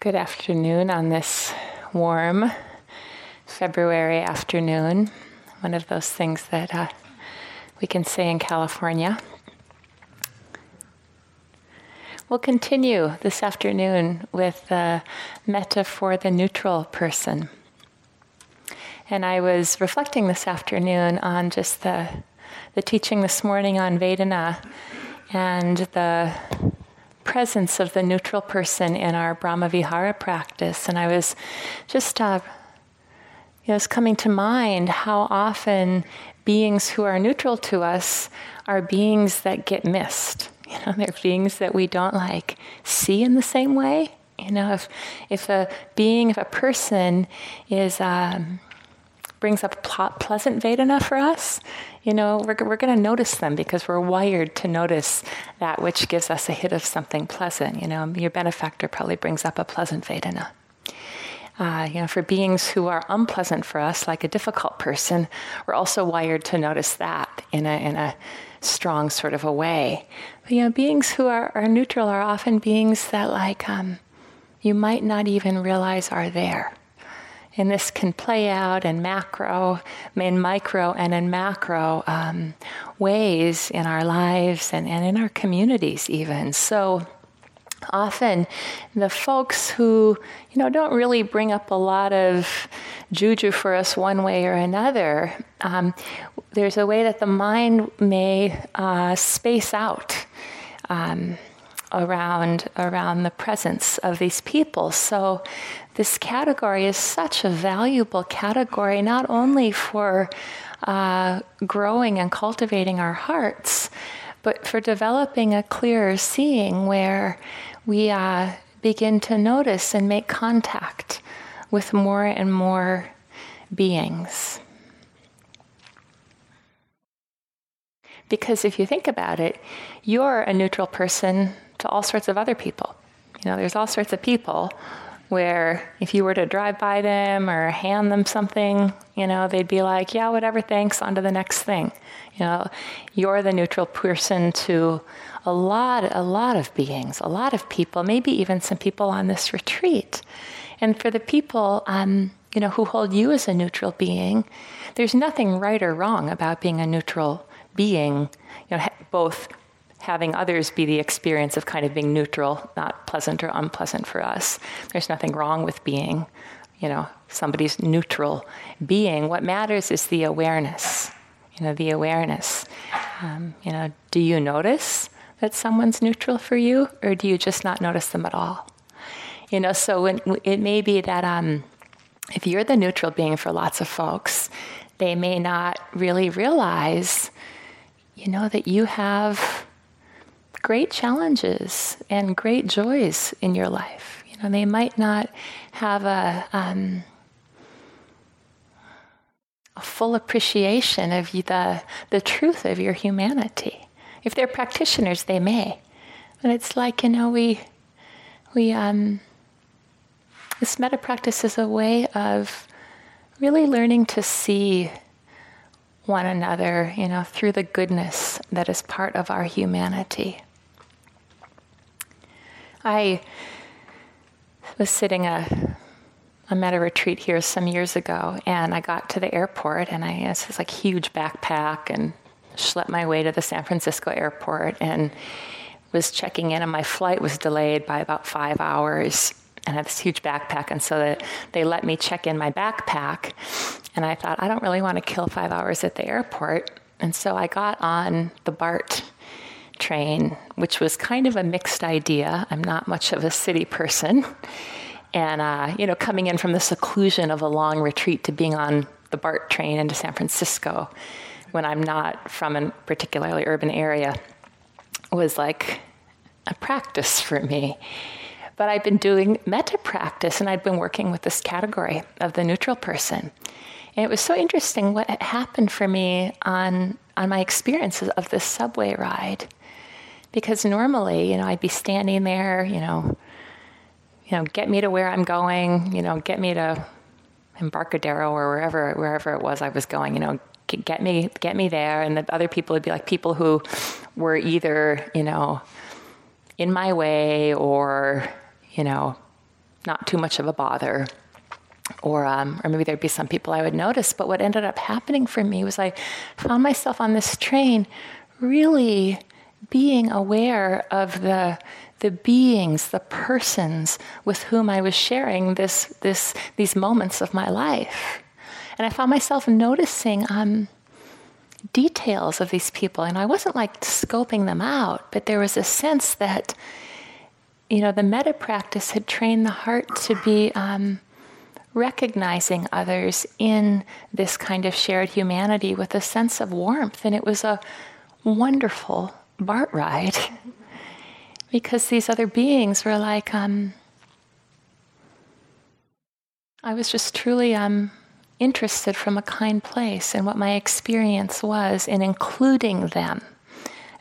Good afternoon on this warm February afternoon. One of those things that uh, we can say in California. We'll continue this afternoon with the metta for the neutral person. And I was reflecting this afternoon on just the, the teaching this morning on Vedana and the presence of the neutral person in our Brahmavihara practice. And I was just, uh, you know, it's coming to mind how often beings who are neutral to us are beings that get missed. You know, they're beings that we don't like see in the same way. You know, if if a being, if a person is um, brings up pleasant Vedana for us, you know, we're, we're going to notice them because we're wired to notice that which gives us a hit of something pleasant. You know, your benefactor probably brings up a pleasant Vedana. Uh, you know, for beings who are unpleasant for us, like a difficult person, we're also wired to notice that in a, in a strong sort of a way. But, you know, beings who are, are neutral are often beings that, like, um, you might not even realize are there. And this can play out in macro, in micro, and in macro um, ways in our lives and, and in our communities, even. So, often the folks who you know don't really bring up a lot of juju for us one way or another um, there's a way that the mind may uh, space out um, around around the presence of these people so this category is such a valuable category, not only for uh, growing and cultivating our hearts, but for developing a clearer seeing where we uh, begin to notice and make contact with more and more beings. Because if you think about it, you're a neutral person to all sorts of other people. You know, there's all sorts of people where if you were to drive by them or hand them something, you know, they'd be like, yeah, whatever, thanks, on to the next thing. You know, you're the neutral person to a lot, a lot of beings, a lot of people, maybe even some people on this retreat. And for the people, um, you know, who hold you as a neutral being, there's nothing right or wrong about being a neutral being, you know, both having others be the experience of kind of being neutral, not pleasant or unpleasant for us. There's nothing wrong with being, you know, somebody's neutral being. What matters is the awareness, you know, the awareness. Um, you know, do you notice that someone's neutral for you, or do you just not notice them at all? You know, so when, it may be that um, if you're the neutral being for lots of folks, they may not really realize, you know, that you have great challenges and great joys in your life. You know, they might not have a, um, a full appreciation of the, the truth of your humanity. If they're practitioners, they may. But it's like, you know, we, we, um, this metta practice is a way of really learning to see one another, you know, through the goodness that is part of our humanity. I was sitting a I'm at a retreat here some years ago, and I got to the airport, and I had this like huge backpack, and schlepped my way to the San Francisco airport, and was checking in, and my flight was delayed by about five hours, and I had this huge backpack, and so that they let me check in my backpack, and I thought I don't really want to kill five hours at the airport, and so I got on the BART train, which was kind of a mixed idea. I'm not much of a city person. And, uh, you know, coming in from the seclusion of a long retreat to being on the BART train into San Francisco when I'm not from a particularly urban area was like a practice for me. But I've been doing metta practice and I'd been working with this category of the neutral person. And it was so interesting what happened for me on, on my experiences of this subway ride because normally, you know, I'd be standing there, you know, you know, get me to where I'm going, you know, get me to Embarcadero or wherever wherever it was I was going, you know, get me get me there and the other people would be like people who were either, you know, in my way or, you know, not too much of a bother. Or, um, or maybe there'd be some people I would notice. But what ended up happening for me was I found myself on this train really being aware of the the beings, the persons with whom I was sharing this, this, these moments of my life. And I found myself noticing um, details of these people. And I wasn't like scoping them out, but there was a sense that, you know, the metta practice had trained the heart to be um, recognizing others in this kind of shared humanity with a sense of warmth. And it was a wonderful BART ride. Because these other beings were like, um, I was just truly um, interested from a kind place in what my experience was in including them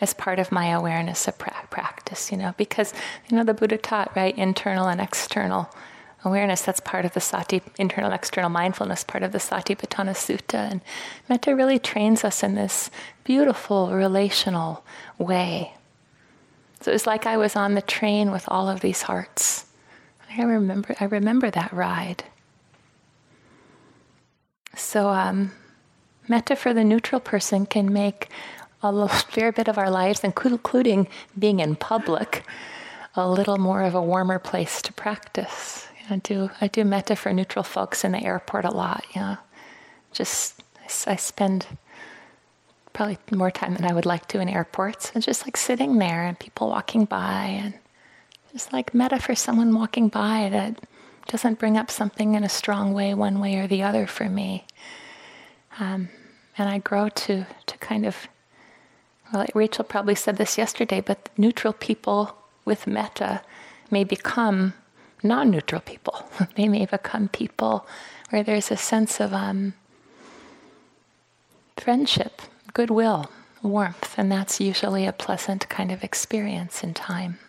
as part of my awareness of pra- practice, you know, because, you know, the Buddha taught, right, internal and external awareness. That's part of the sati, internal external mindfulness, part of the Satipatthana Sutta. And metta really trains us in this beautiful relational way so it was like I was on the train with all of these hearts. I remember, I remember that ride. So, um, metta for the neutral person can make a fair bit of our lives, including being in public, a little more of a warmer place to practice. I do I do metta for neutral folks in the airport a lot. Know, just I spend probably more time than I would like to in airports. And just like sitting there and people walking by and just like metta for someone walking by that doesn't bring up something in a strong way, one way or the other for me. Um, and I grow to, to kind of, well, Rachel probably said this yesterday, but neutral people with metta may become non neutral people. they may become people where there's a sense of um, friendship goodwill, warmth, and that's usually a pleasant kind of experience in time.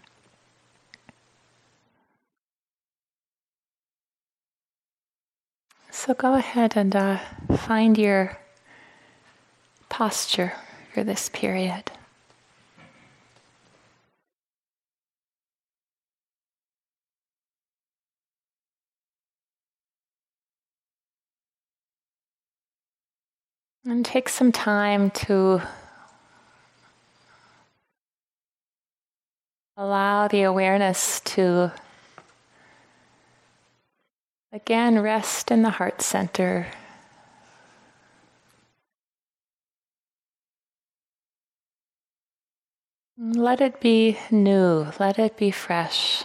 So go ahead and uh, find your posture for this period. And take some time to allow the awareness to again rest in the heart center. Let it be new, let it be fresh.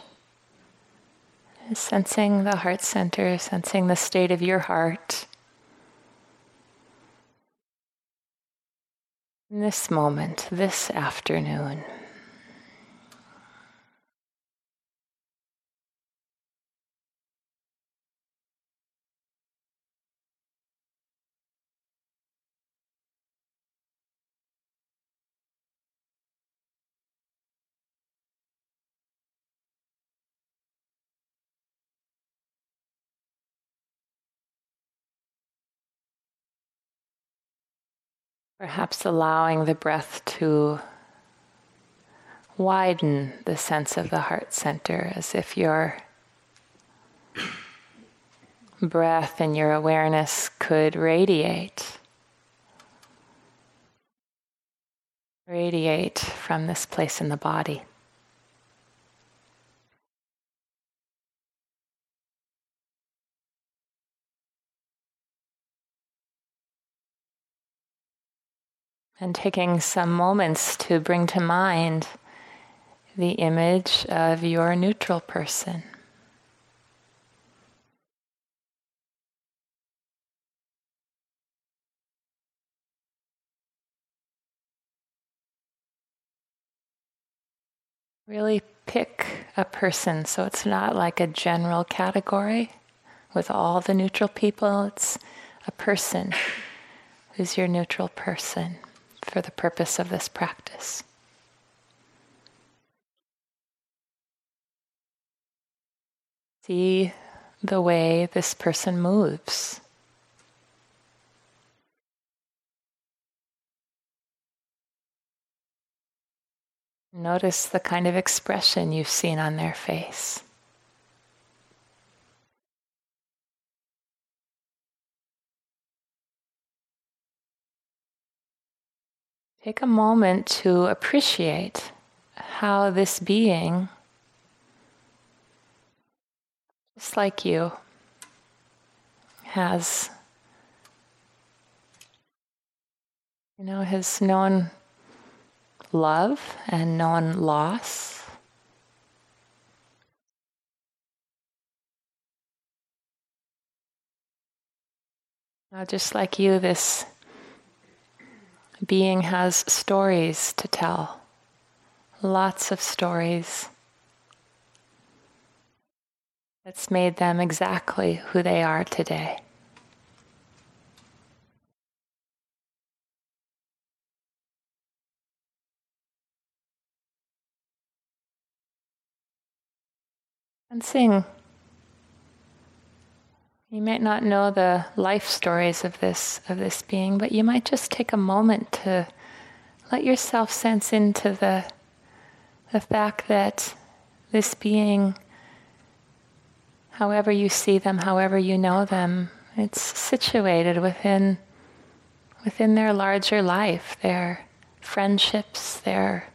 Sensing the heart center, sensing the state of your heart. In this moment, this afternoon. Perhaps allowing the breath to widen the sense of the heart center as if your breath and your awareness could radiate. Radiate from this place in the body. And taking some moments to bring to mind the image of your neutral person. Really pick a person so it's not like a general category with all the neutral people, it's a person who's your neutral person for the purpose of this practice. See the way this person moves. Notice the kind of expression you've seen on their face. Take a moment to appreciate how this being, just like you, has, you know, has known love and known loss. Now, just like you, this being has stories to tell, lots of stories. That's made them exactly who they are today. And sing. You might not know the life stories of this of this being, but you might just take a moment to let yourself sense into the the fact that this being however you see them, however you know them, it's situated within within their larger life, their friendships, their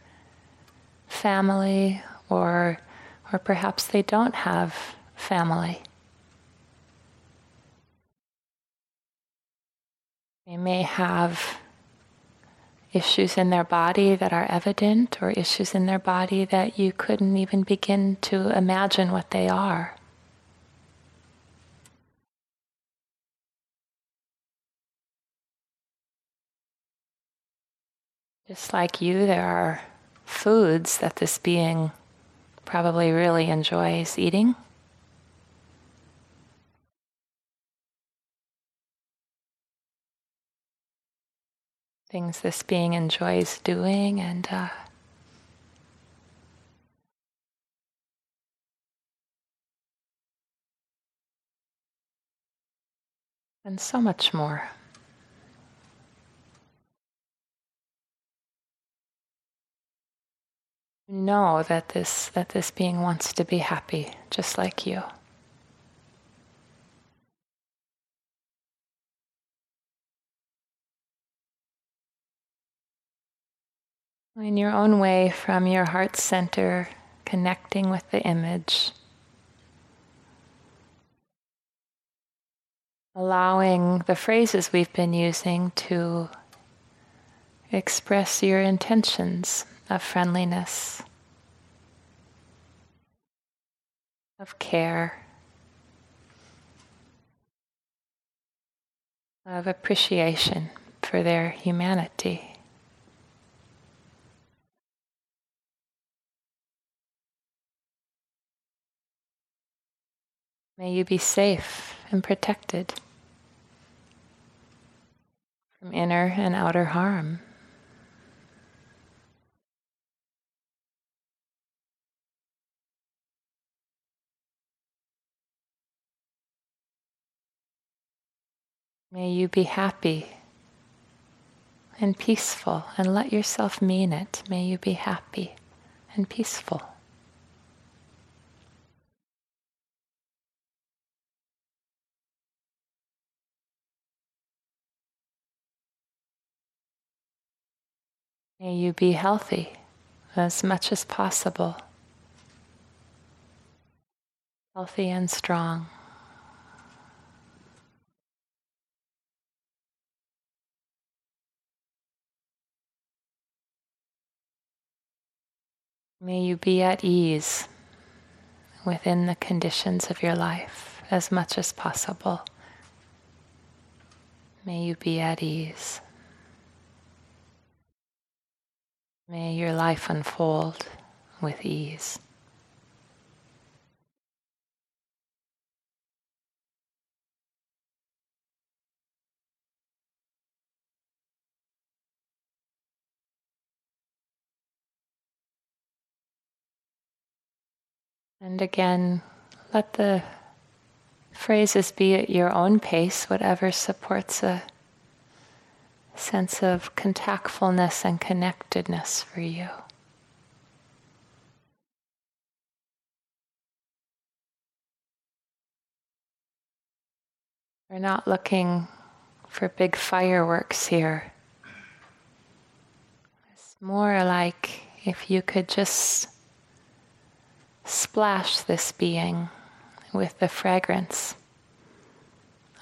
family, or or perhaps they don't have family. They may have issues in their body that are evident, or issues in their body that you couldn't even begin to imagine what they are. Just like you, there are foods that this being probably really enjoys eating. Things this being enjoys doing and uh, and so much more. know that this that this being wants to be happy just like you. In your own way, from your heart center, connecting with the image, allowing the phrases we've been using to express your intentions of friendliness, of care, of appreciation for their humanity. May you be safe and protected from inner and outer harm. May you be happy and peaceful and let yourself mean it. May you be happy and peaceful. May you be healthy as much as possible, healthy and strong. May you be at ease within the conditions of your life as much as possible. May you be at ease. May your life unfold with ease. And again, let the phrases be at your own pace, whatever supports a sense of contactfulness and connectedness for you. We're not looking for big fireworks here. It's more like if you could just splash this being with the fragrance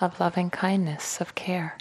of loving kindness, of care.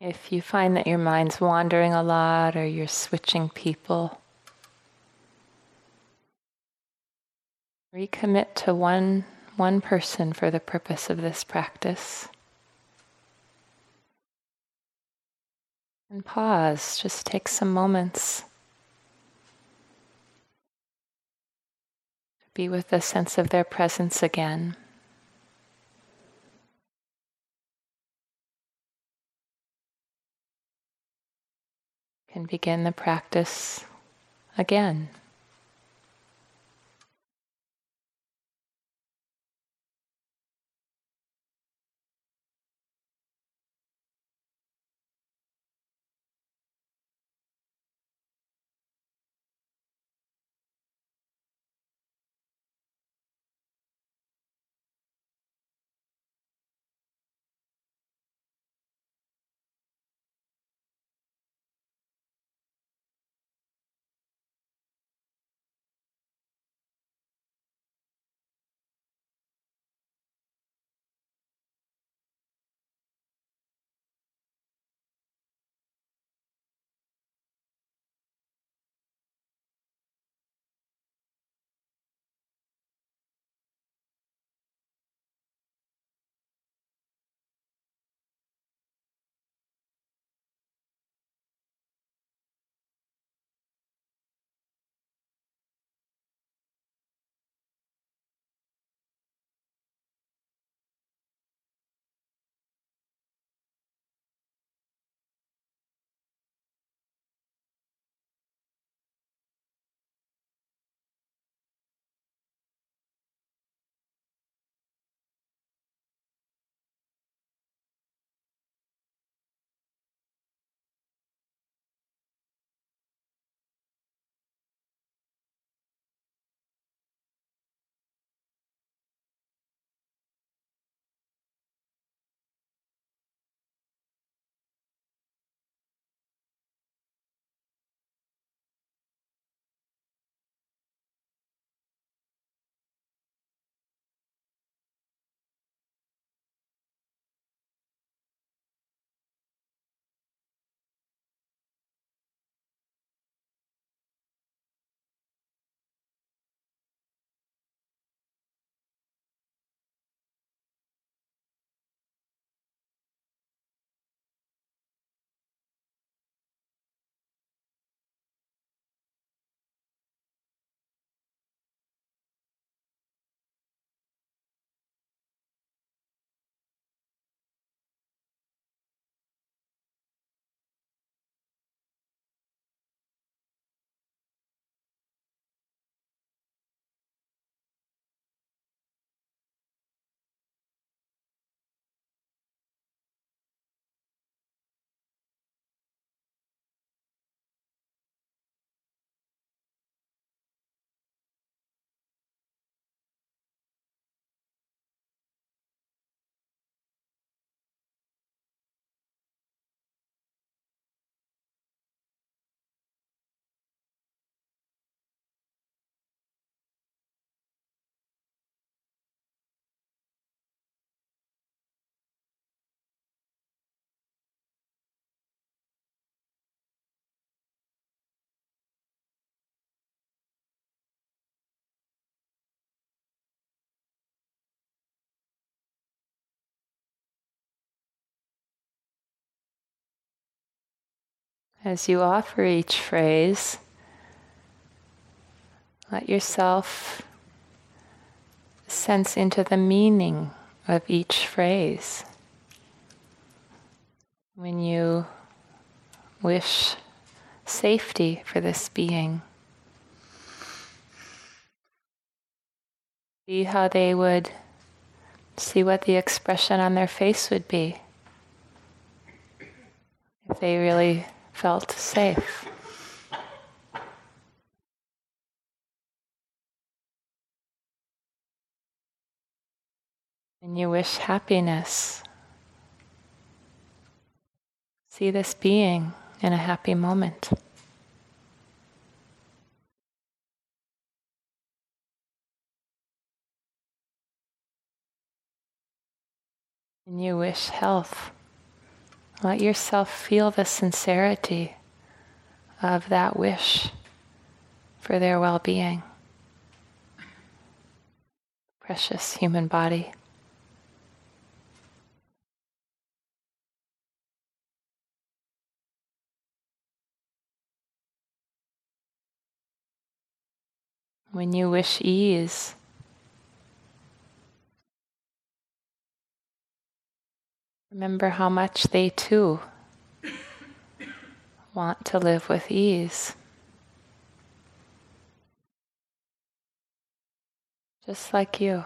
If you find that your mind's wandering a lot or you're switching people, recommit to one, one person for the purpose of this practice. And pause, just take some moments. To be with the sense of their presence again. Can begin the practice again. As you offer each phrase, let yourself sense into the meaning of each phrase. When you wish safety for this being, see how they would see what the expression on their face would be if they really felt safe. And you wish happiness. See this being in a happy moment. And you wish health. Let yourself feel the sincerity of that wish for their well being. Precious human body. When you wish ease, remember how much they too want to live with ease. Just like you.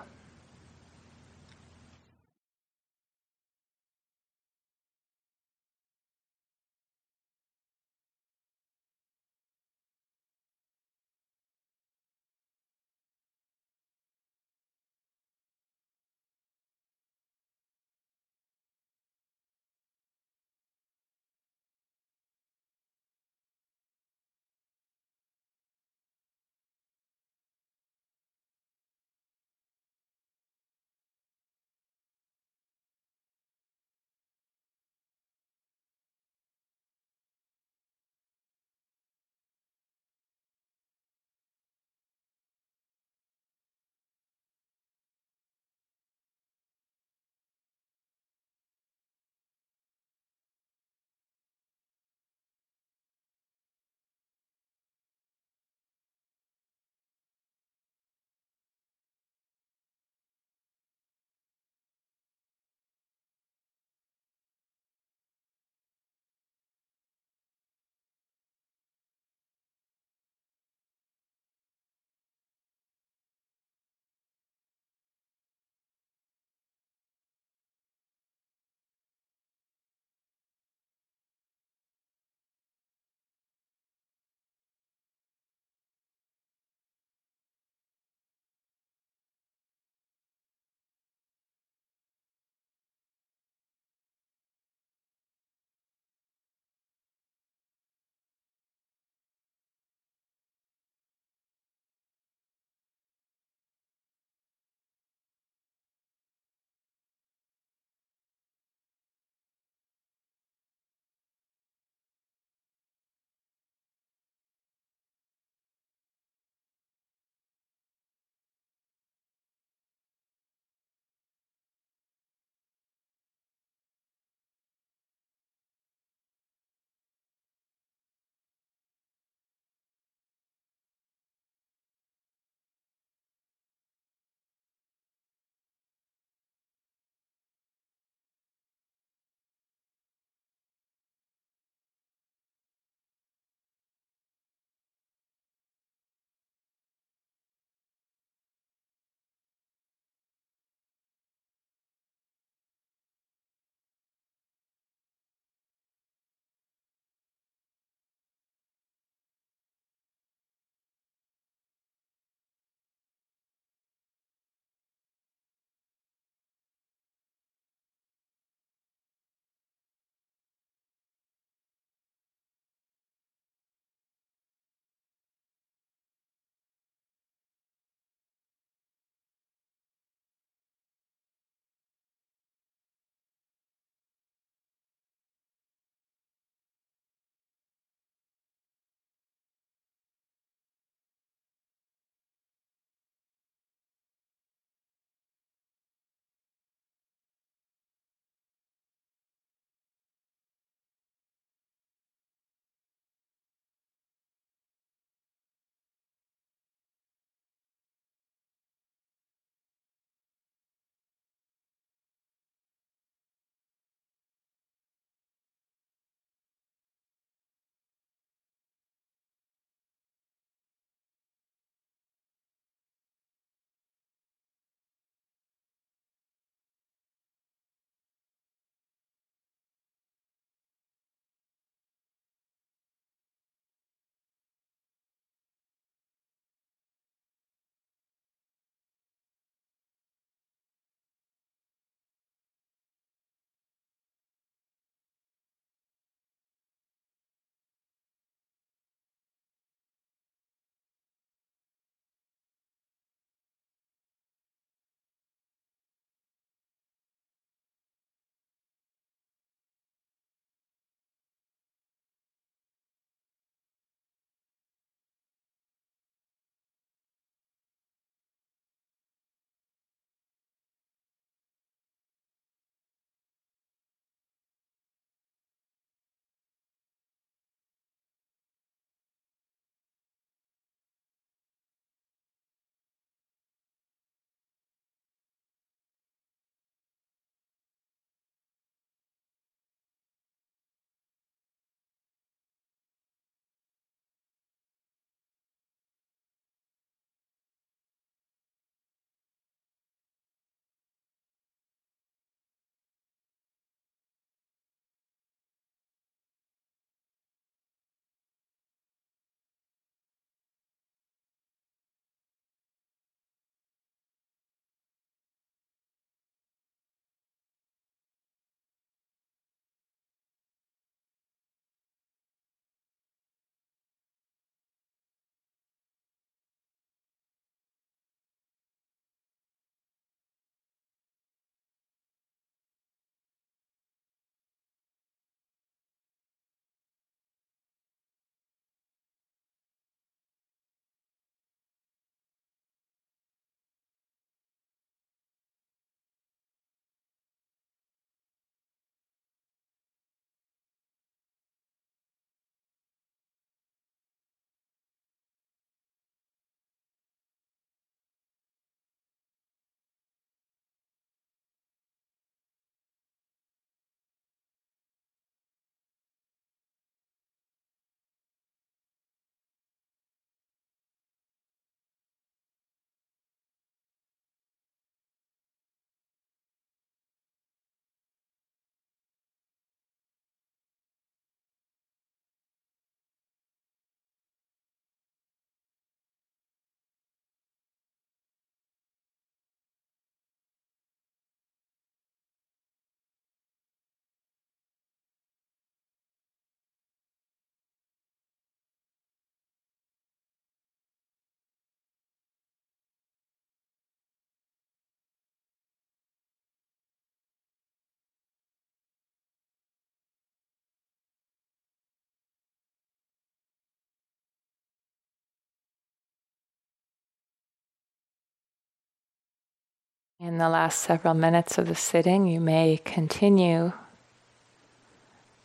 In the last several minutes of the sitting, you may continue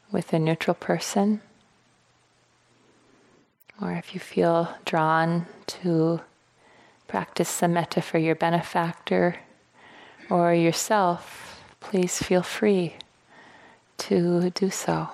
with a neutral person, or if you feel drawn to practice metta for your benefactor or yourself, please feel free to do so.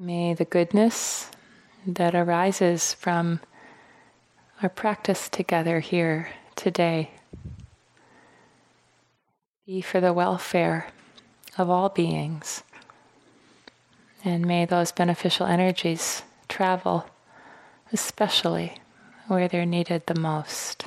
May the goodness that arises from our practice together here today be for the welfare of all beings. And may those beneficial energies travel, especially where they're needed the most.